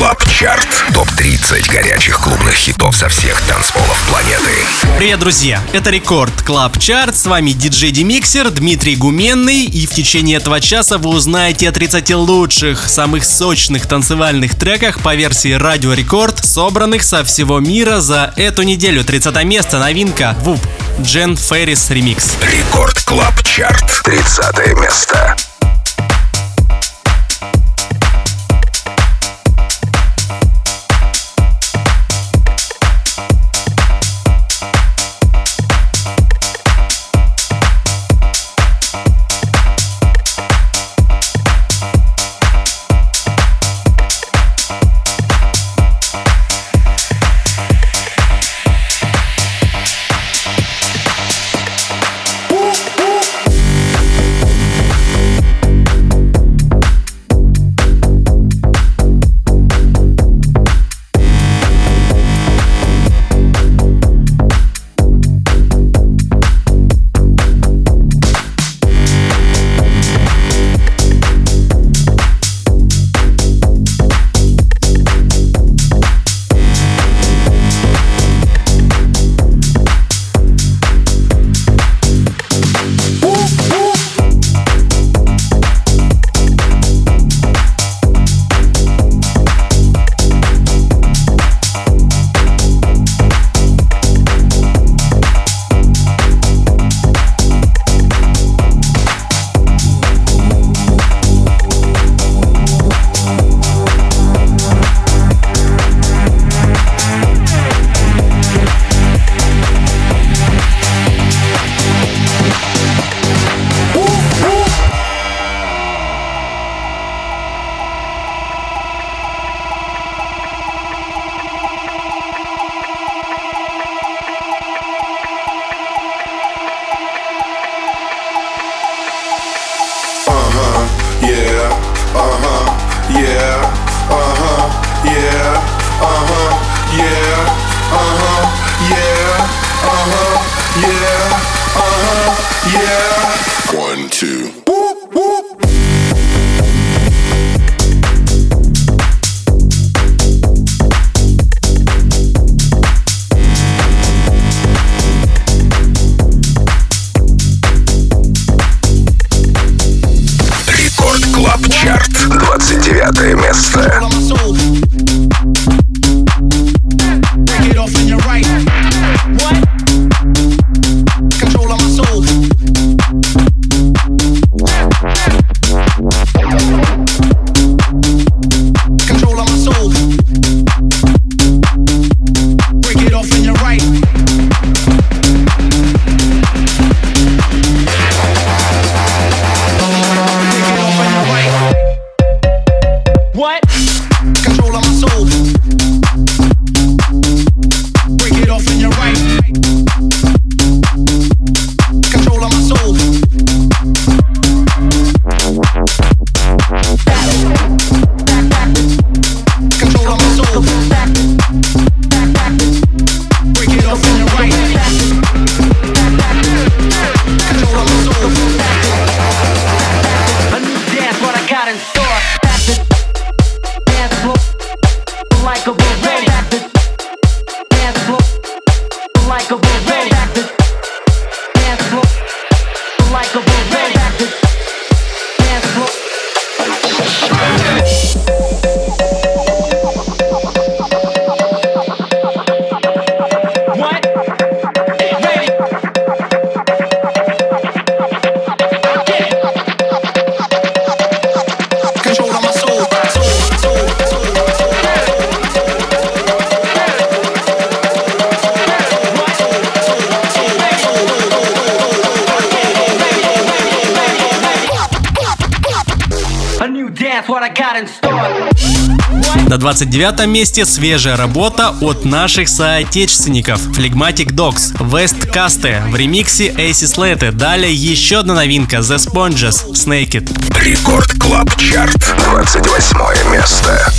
Club Chart. Топ-30 горячих клубных хитов со всех танцполов планеты. Привет, друзья! Это Record Club Chart. С вами диджей Демиксер Дмитрий Гуменный. И в течение этого часа вы узнаете о 30 лучших, самых сочных танцевальных треках по версии Радио Рекорд, собранных со всего мира за эту неделю. 30 место, новинка, Whoop, Jen Ferris ремикс. Record Club Chart. 30 место. 29 месте свежая работа от наших соотечественников Phlegmatic Dogs West Caste в ремиксе Aces Lete. Далее еще одна новинка The Sponges Snaked. Рекорд Клаб Чарт 28 место.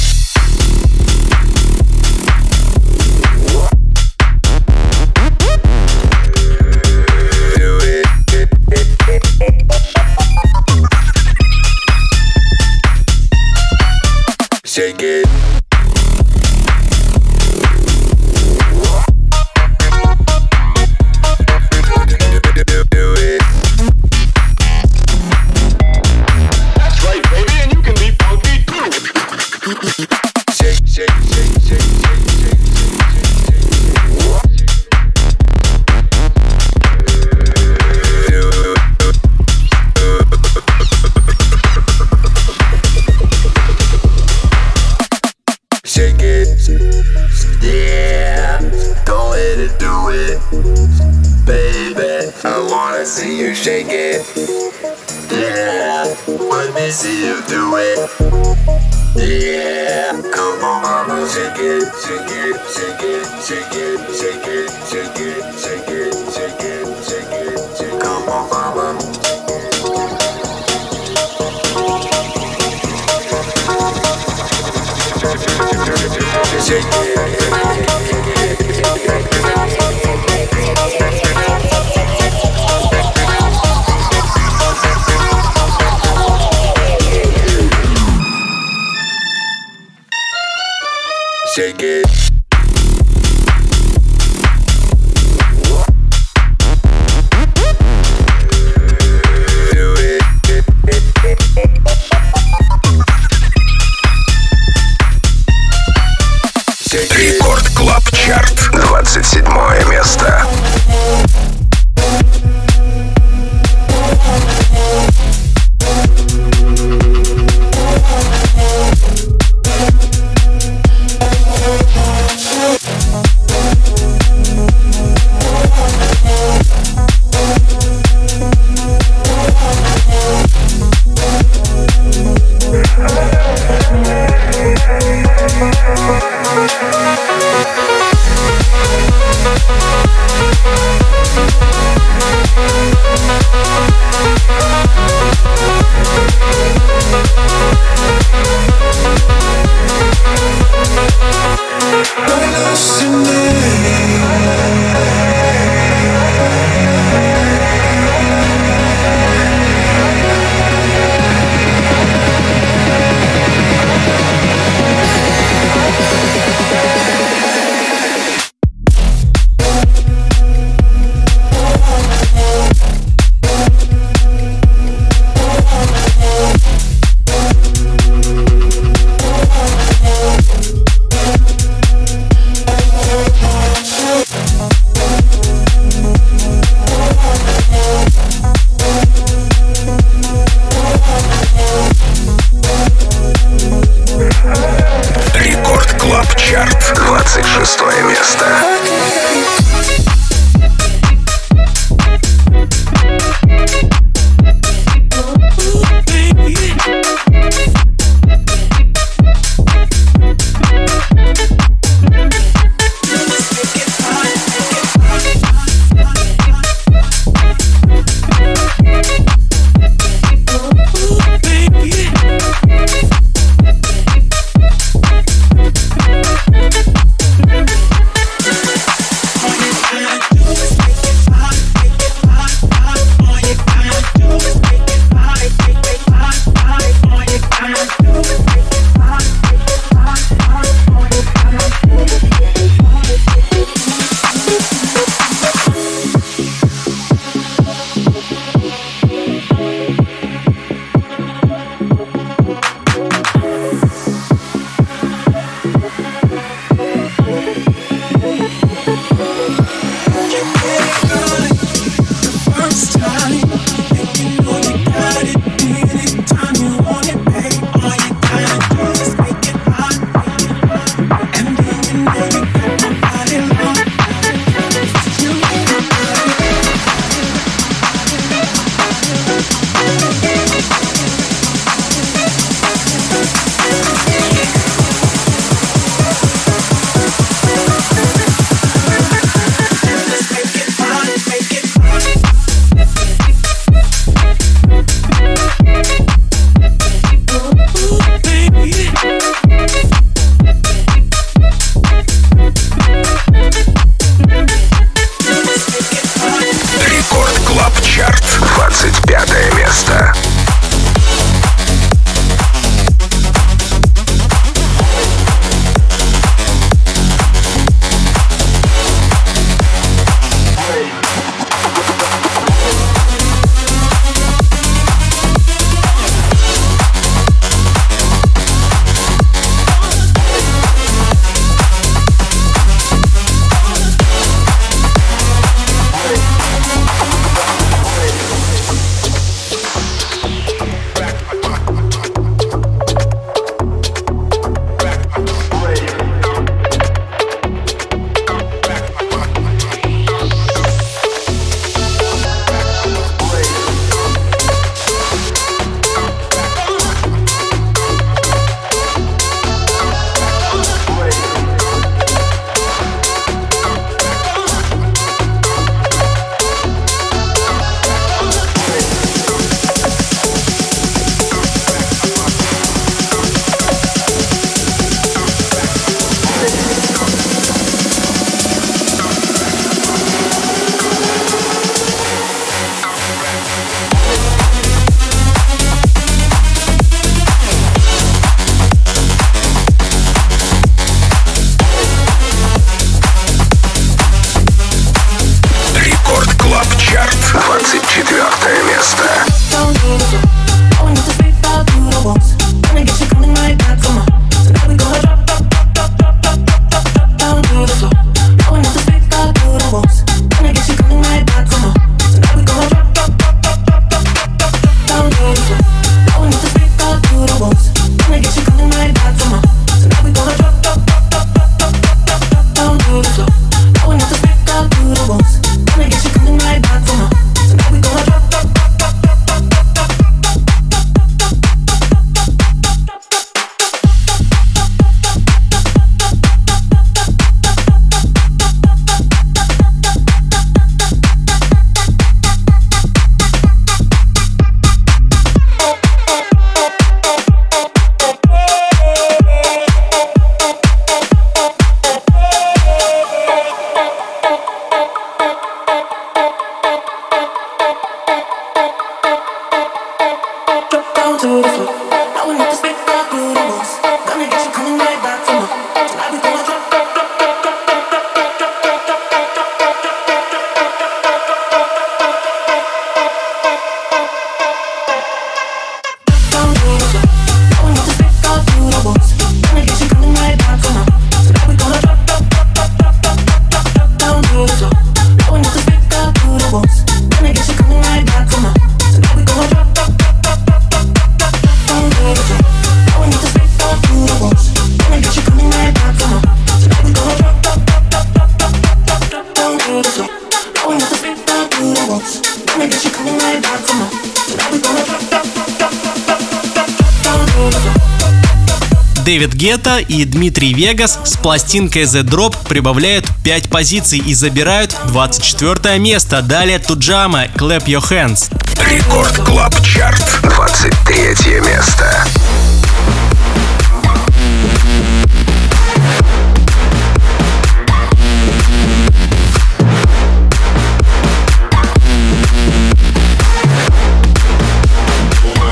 Guetta и Dimitri Vegas с пластинкой The Drop прибавляют 5 позиций и забирают 24 место. Далее Tujamo, Clap Your Hands. Record Club Chart, 23 место.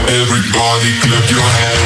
Everybody clap your hands.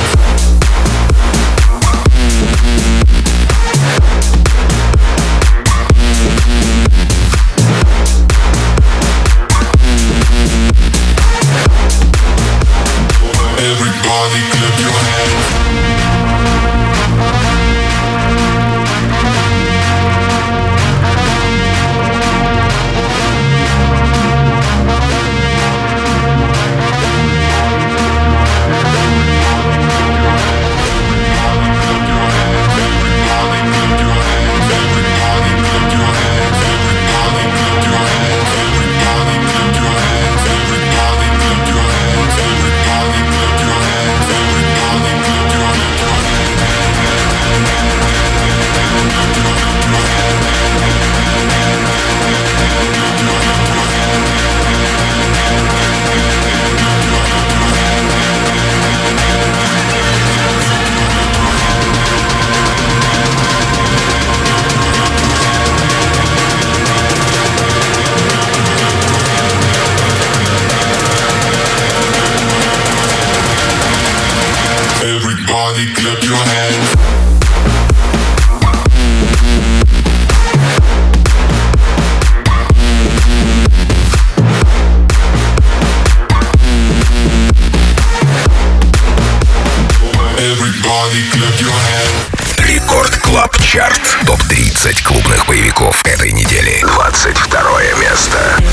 20 клубных боевиков этой недели. 22 место.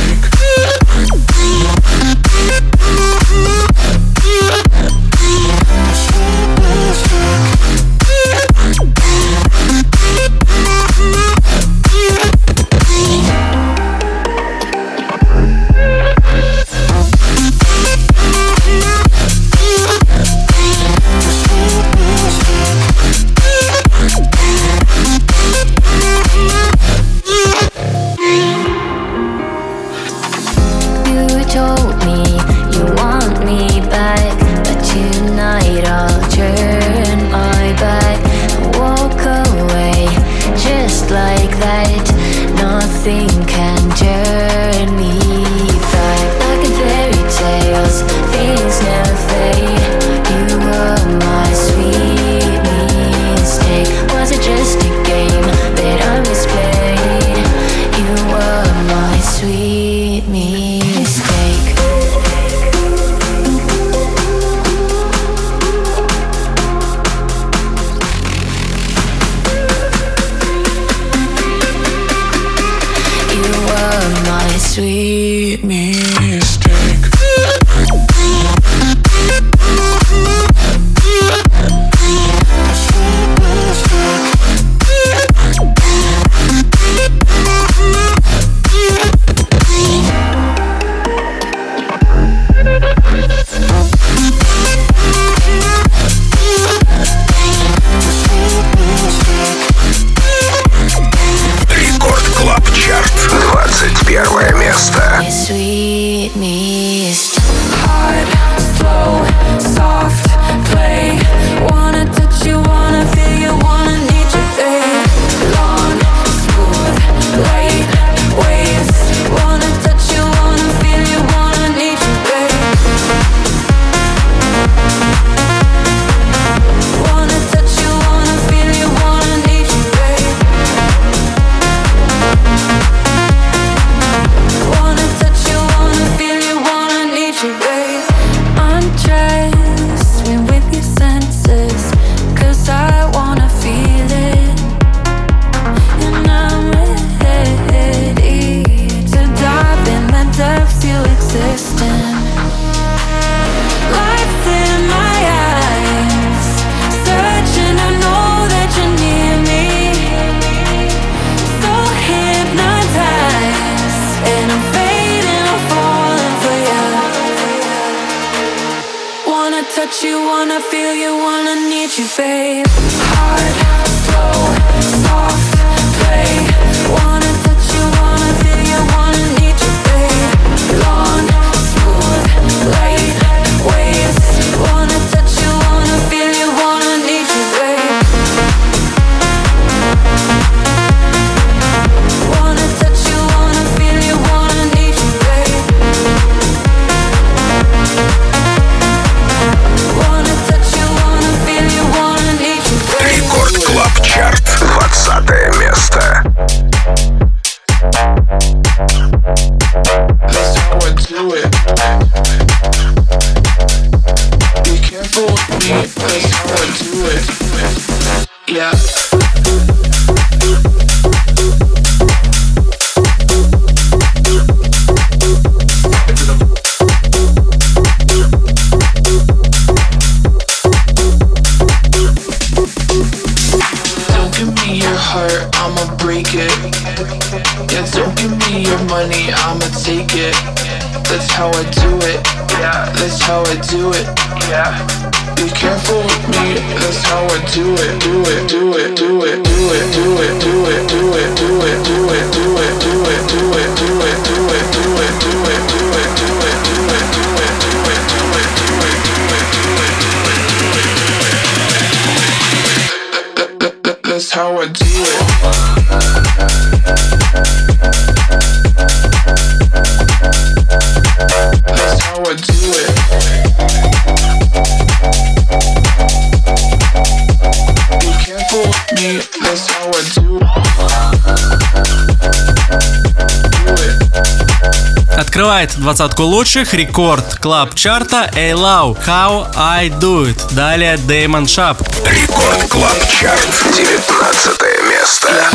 Открывает двадцатку лучших рекорд клаб чарта Low How I Do It. Далее Дэймон Шап. Рекорд клаб чарт. 19 место.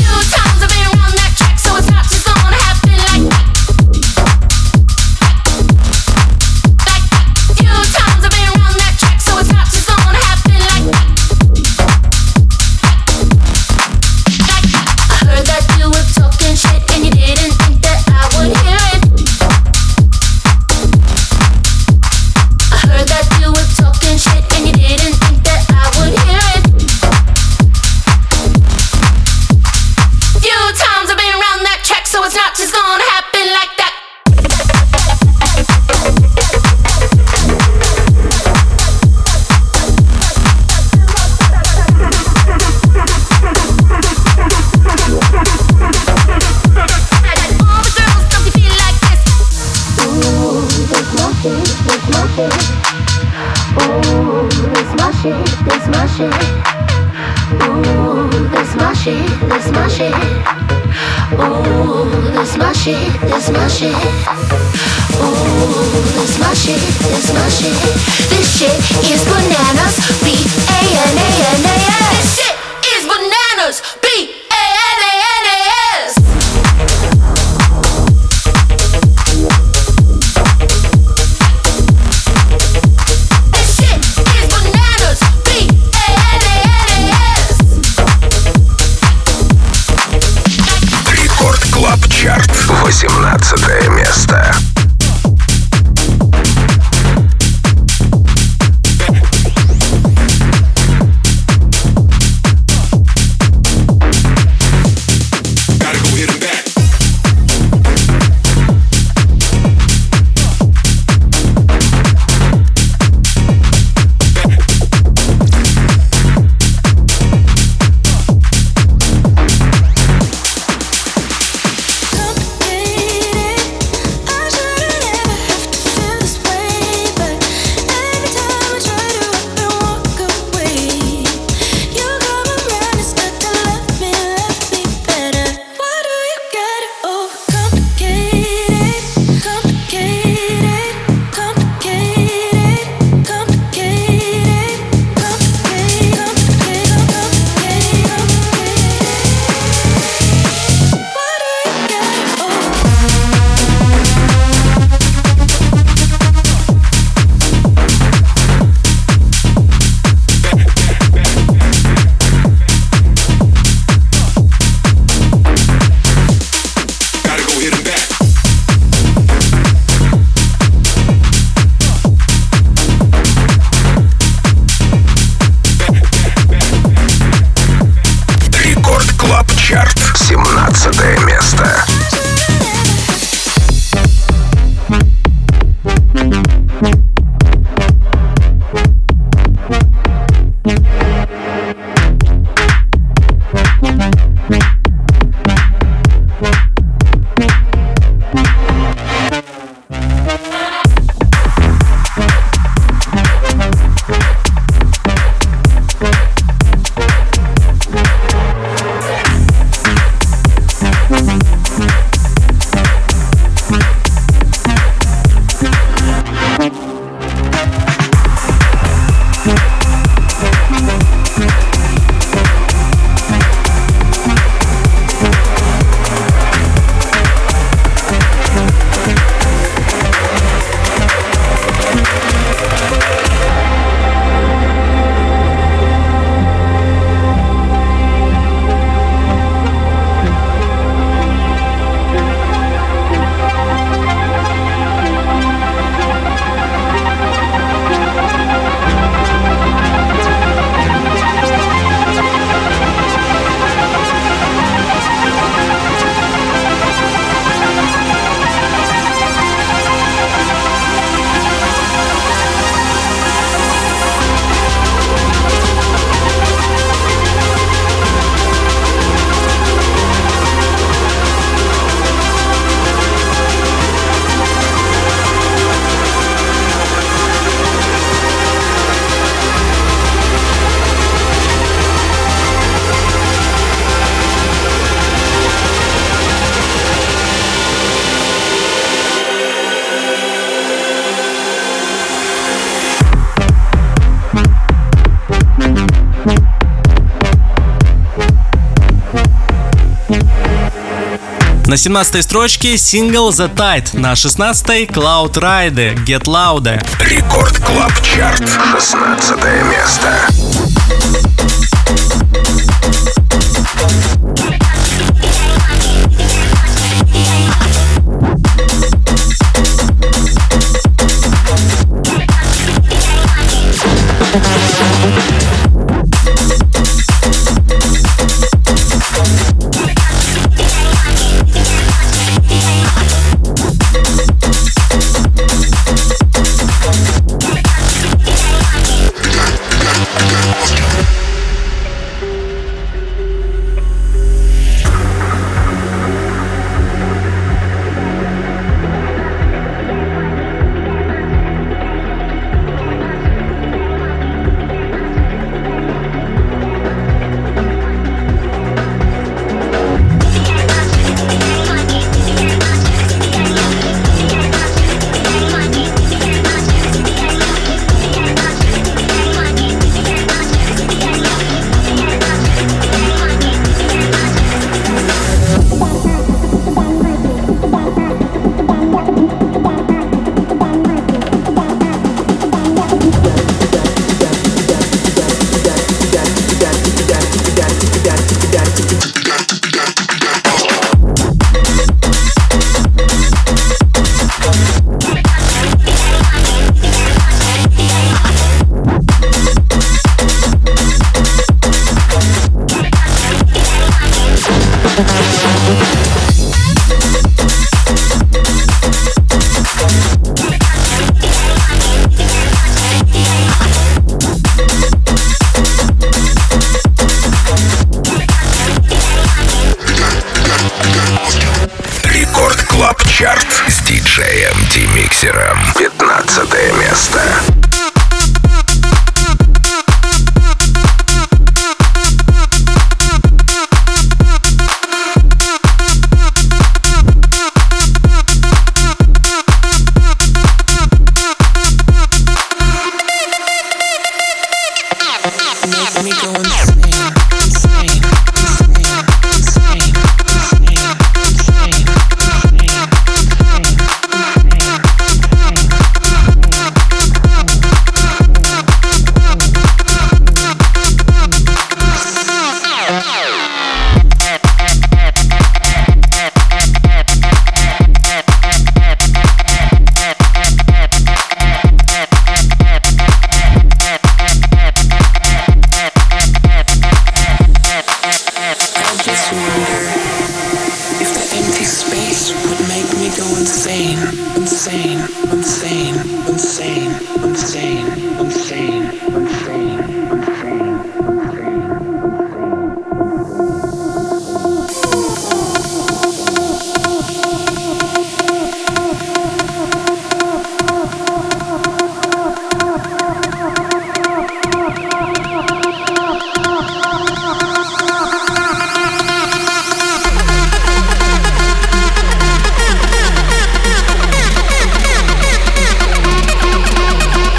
На 17 строчке сингл The Tide, на 16 Cloud Ride Get Louder. Рекорд Клаб Чарт, 16 место.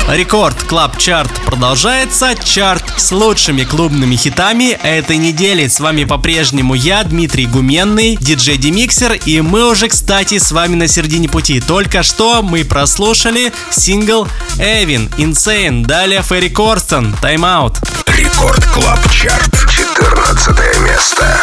Record Club Chart продолжается. Чарт с лучшими клубными хитами этой недели. С вами по-прежнему я, Дмитрий Гуменный, диджей Демиксер. И мы уже, кстати, с вами на середине пути. Только что мы прослушали сингл Эвин, Insane. Далее Ferry Corsten, Time Out. Record Club Chart, 14 место.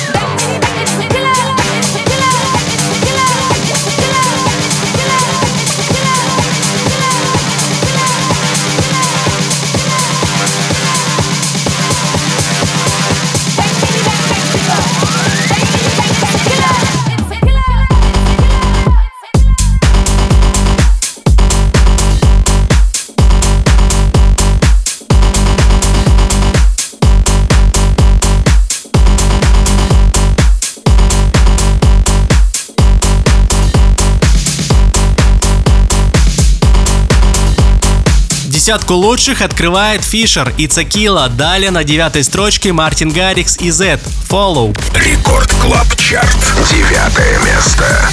Десятку лучших открывает Fisher It's a Killa. Далее на девятой строчке Martin Garrix и Zedd. Follow. Record Club Chart. Девятое место.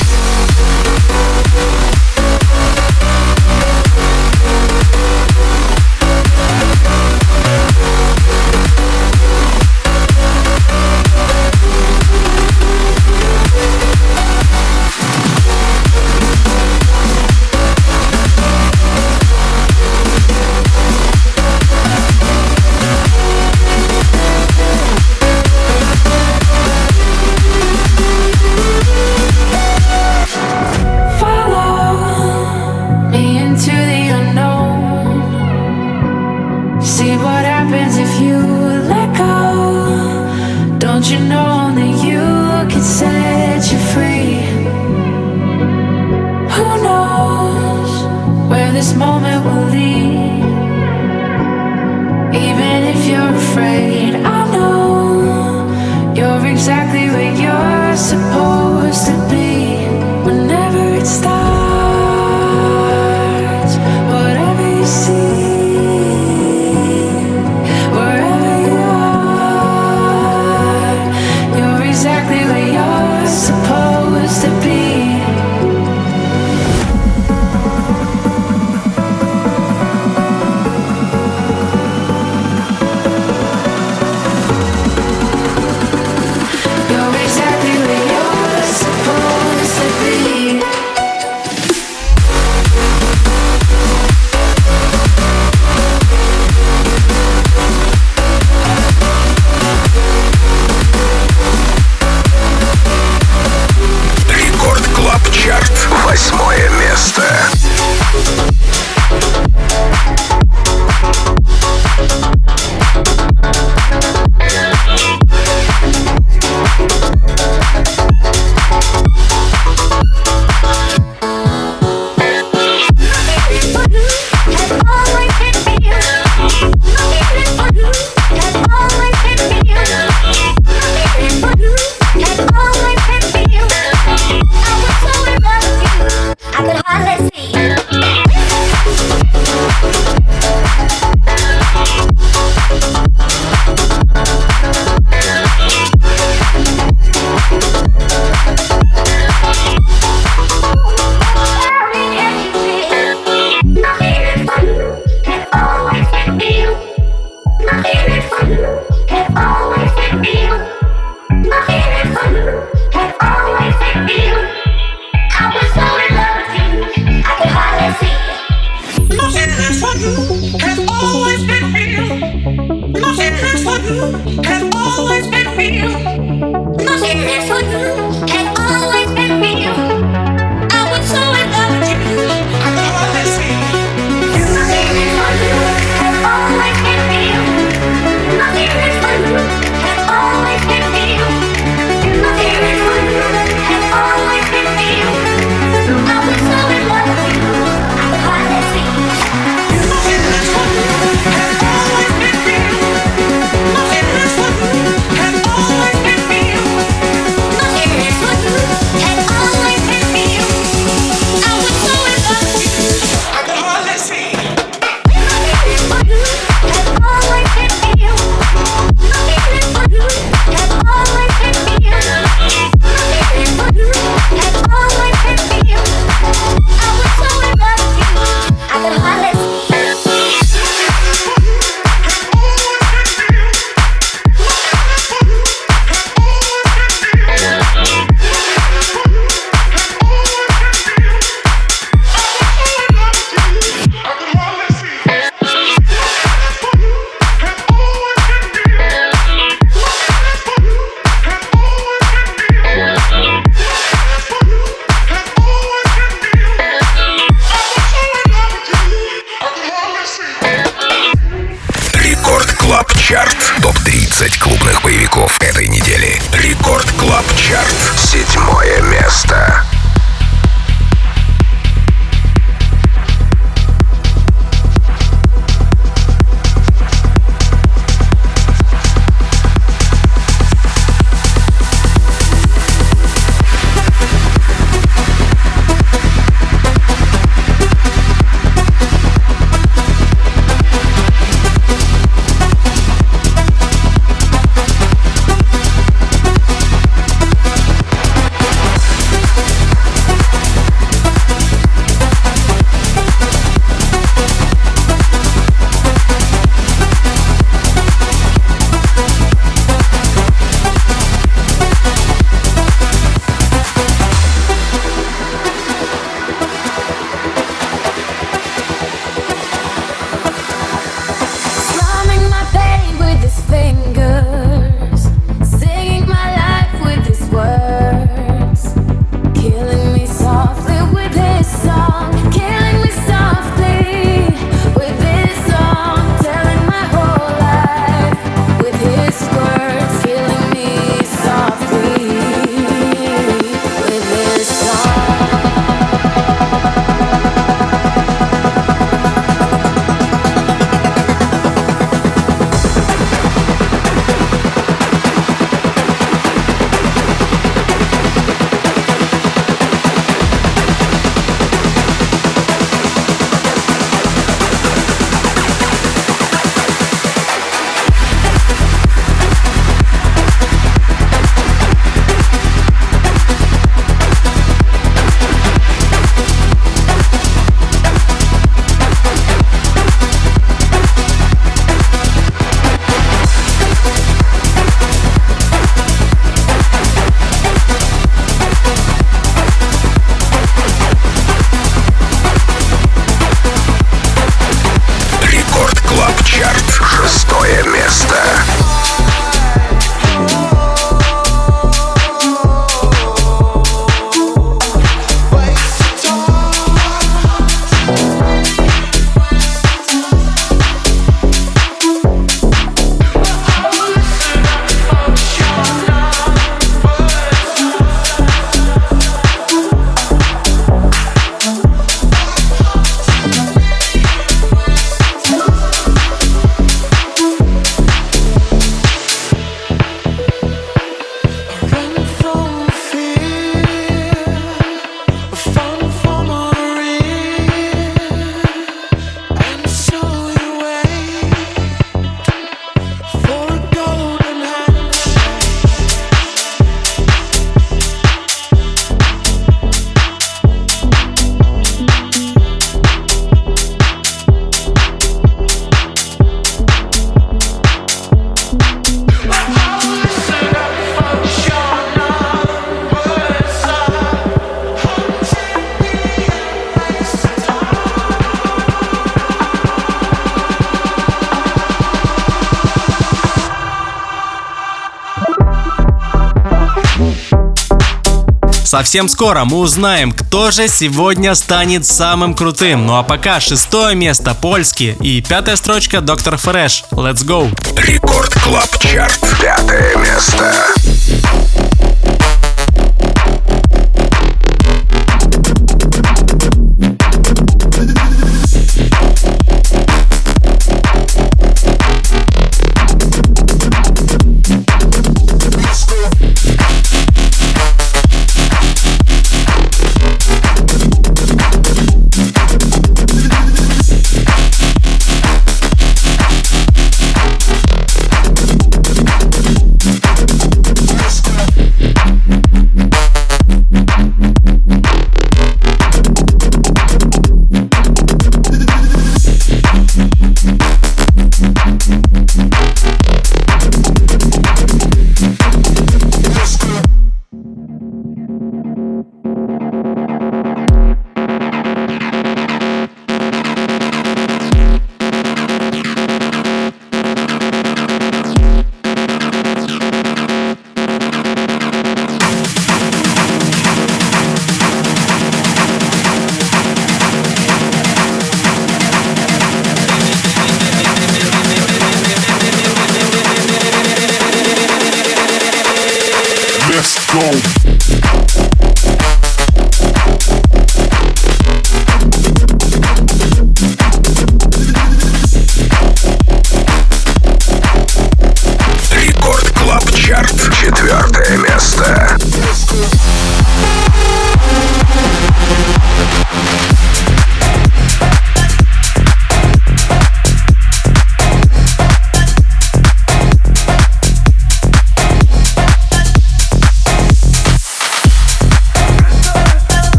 Совсем скоро мы узнаем, кто же сегодня станет самым крутым. Ну а пока шестое место польский и пятая строчка Dr. Fresch. Let's go! Record Club Chart. Пятое место.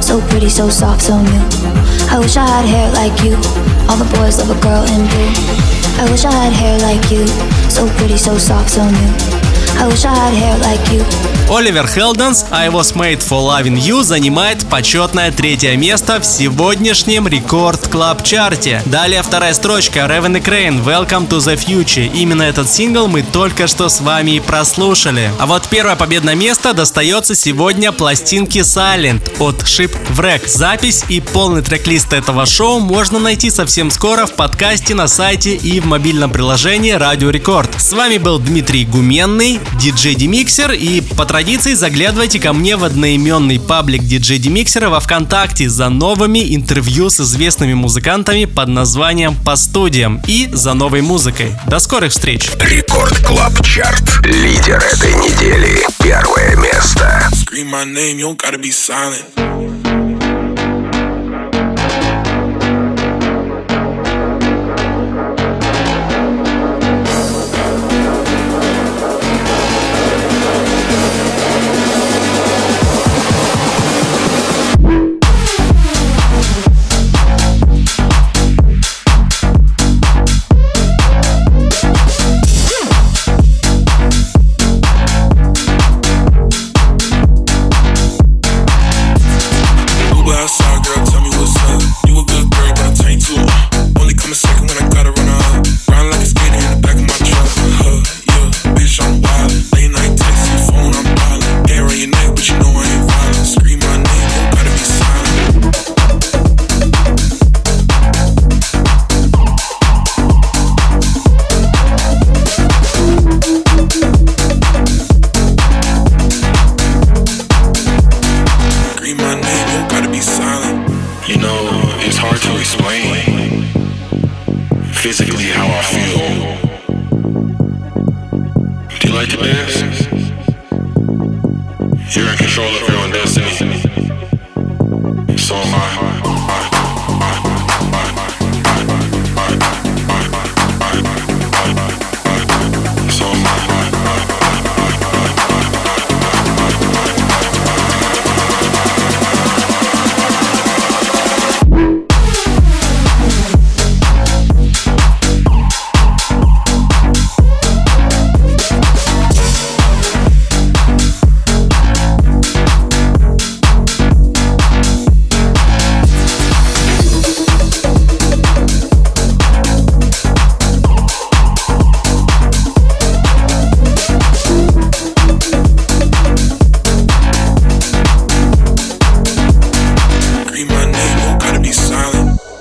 So pretty, so soft, so new. I wish I had hair like you. All the boys love a girl in blue. I wish I had hair like you, so pretty, so soft, so new. I wish I had hair like you. Оливер Хелденс «I was made for loving you» занимает почетное третье место в сегодняшнем рекорд клаб чарте. Далее вторая строчка Raven и Crane «Welcome to the Future». Именно этот сингл мы только что с вами и прослушали. А вот первое победное место достается сегодня пластинке Silent от Ship Wreck. Запись и полный трек-лист этого шоу можно найти совсем скоро в подкасте на сайте и в мобильном приложении Радио Рекорд. С вами был Дмитрий Гуменный, диджей Демиксер и по традиции заглядывайте ко мне в одноименный паблик диджей Демиксера во Вконтакте за новыми интервью с известными музыкантами под названием «По студиям» и за новой музыкой. До скорых встреч! Record Club Chart. Лидер этой недели. Первое место. Scream my name, you gotta be silent.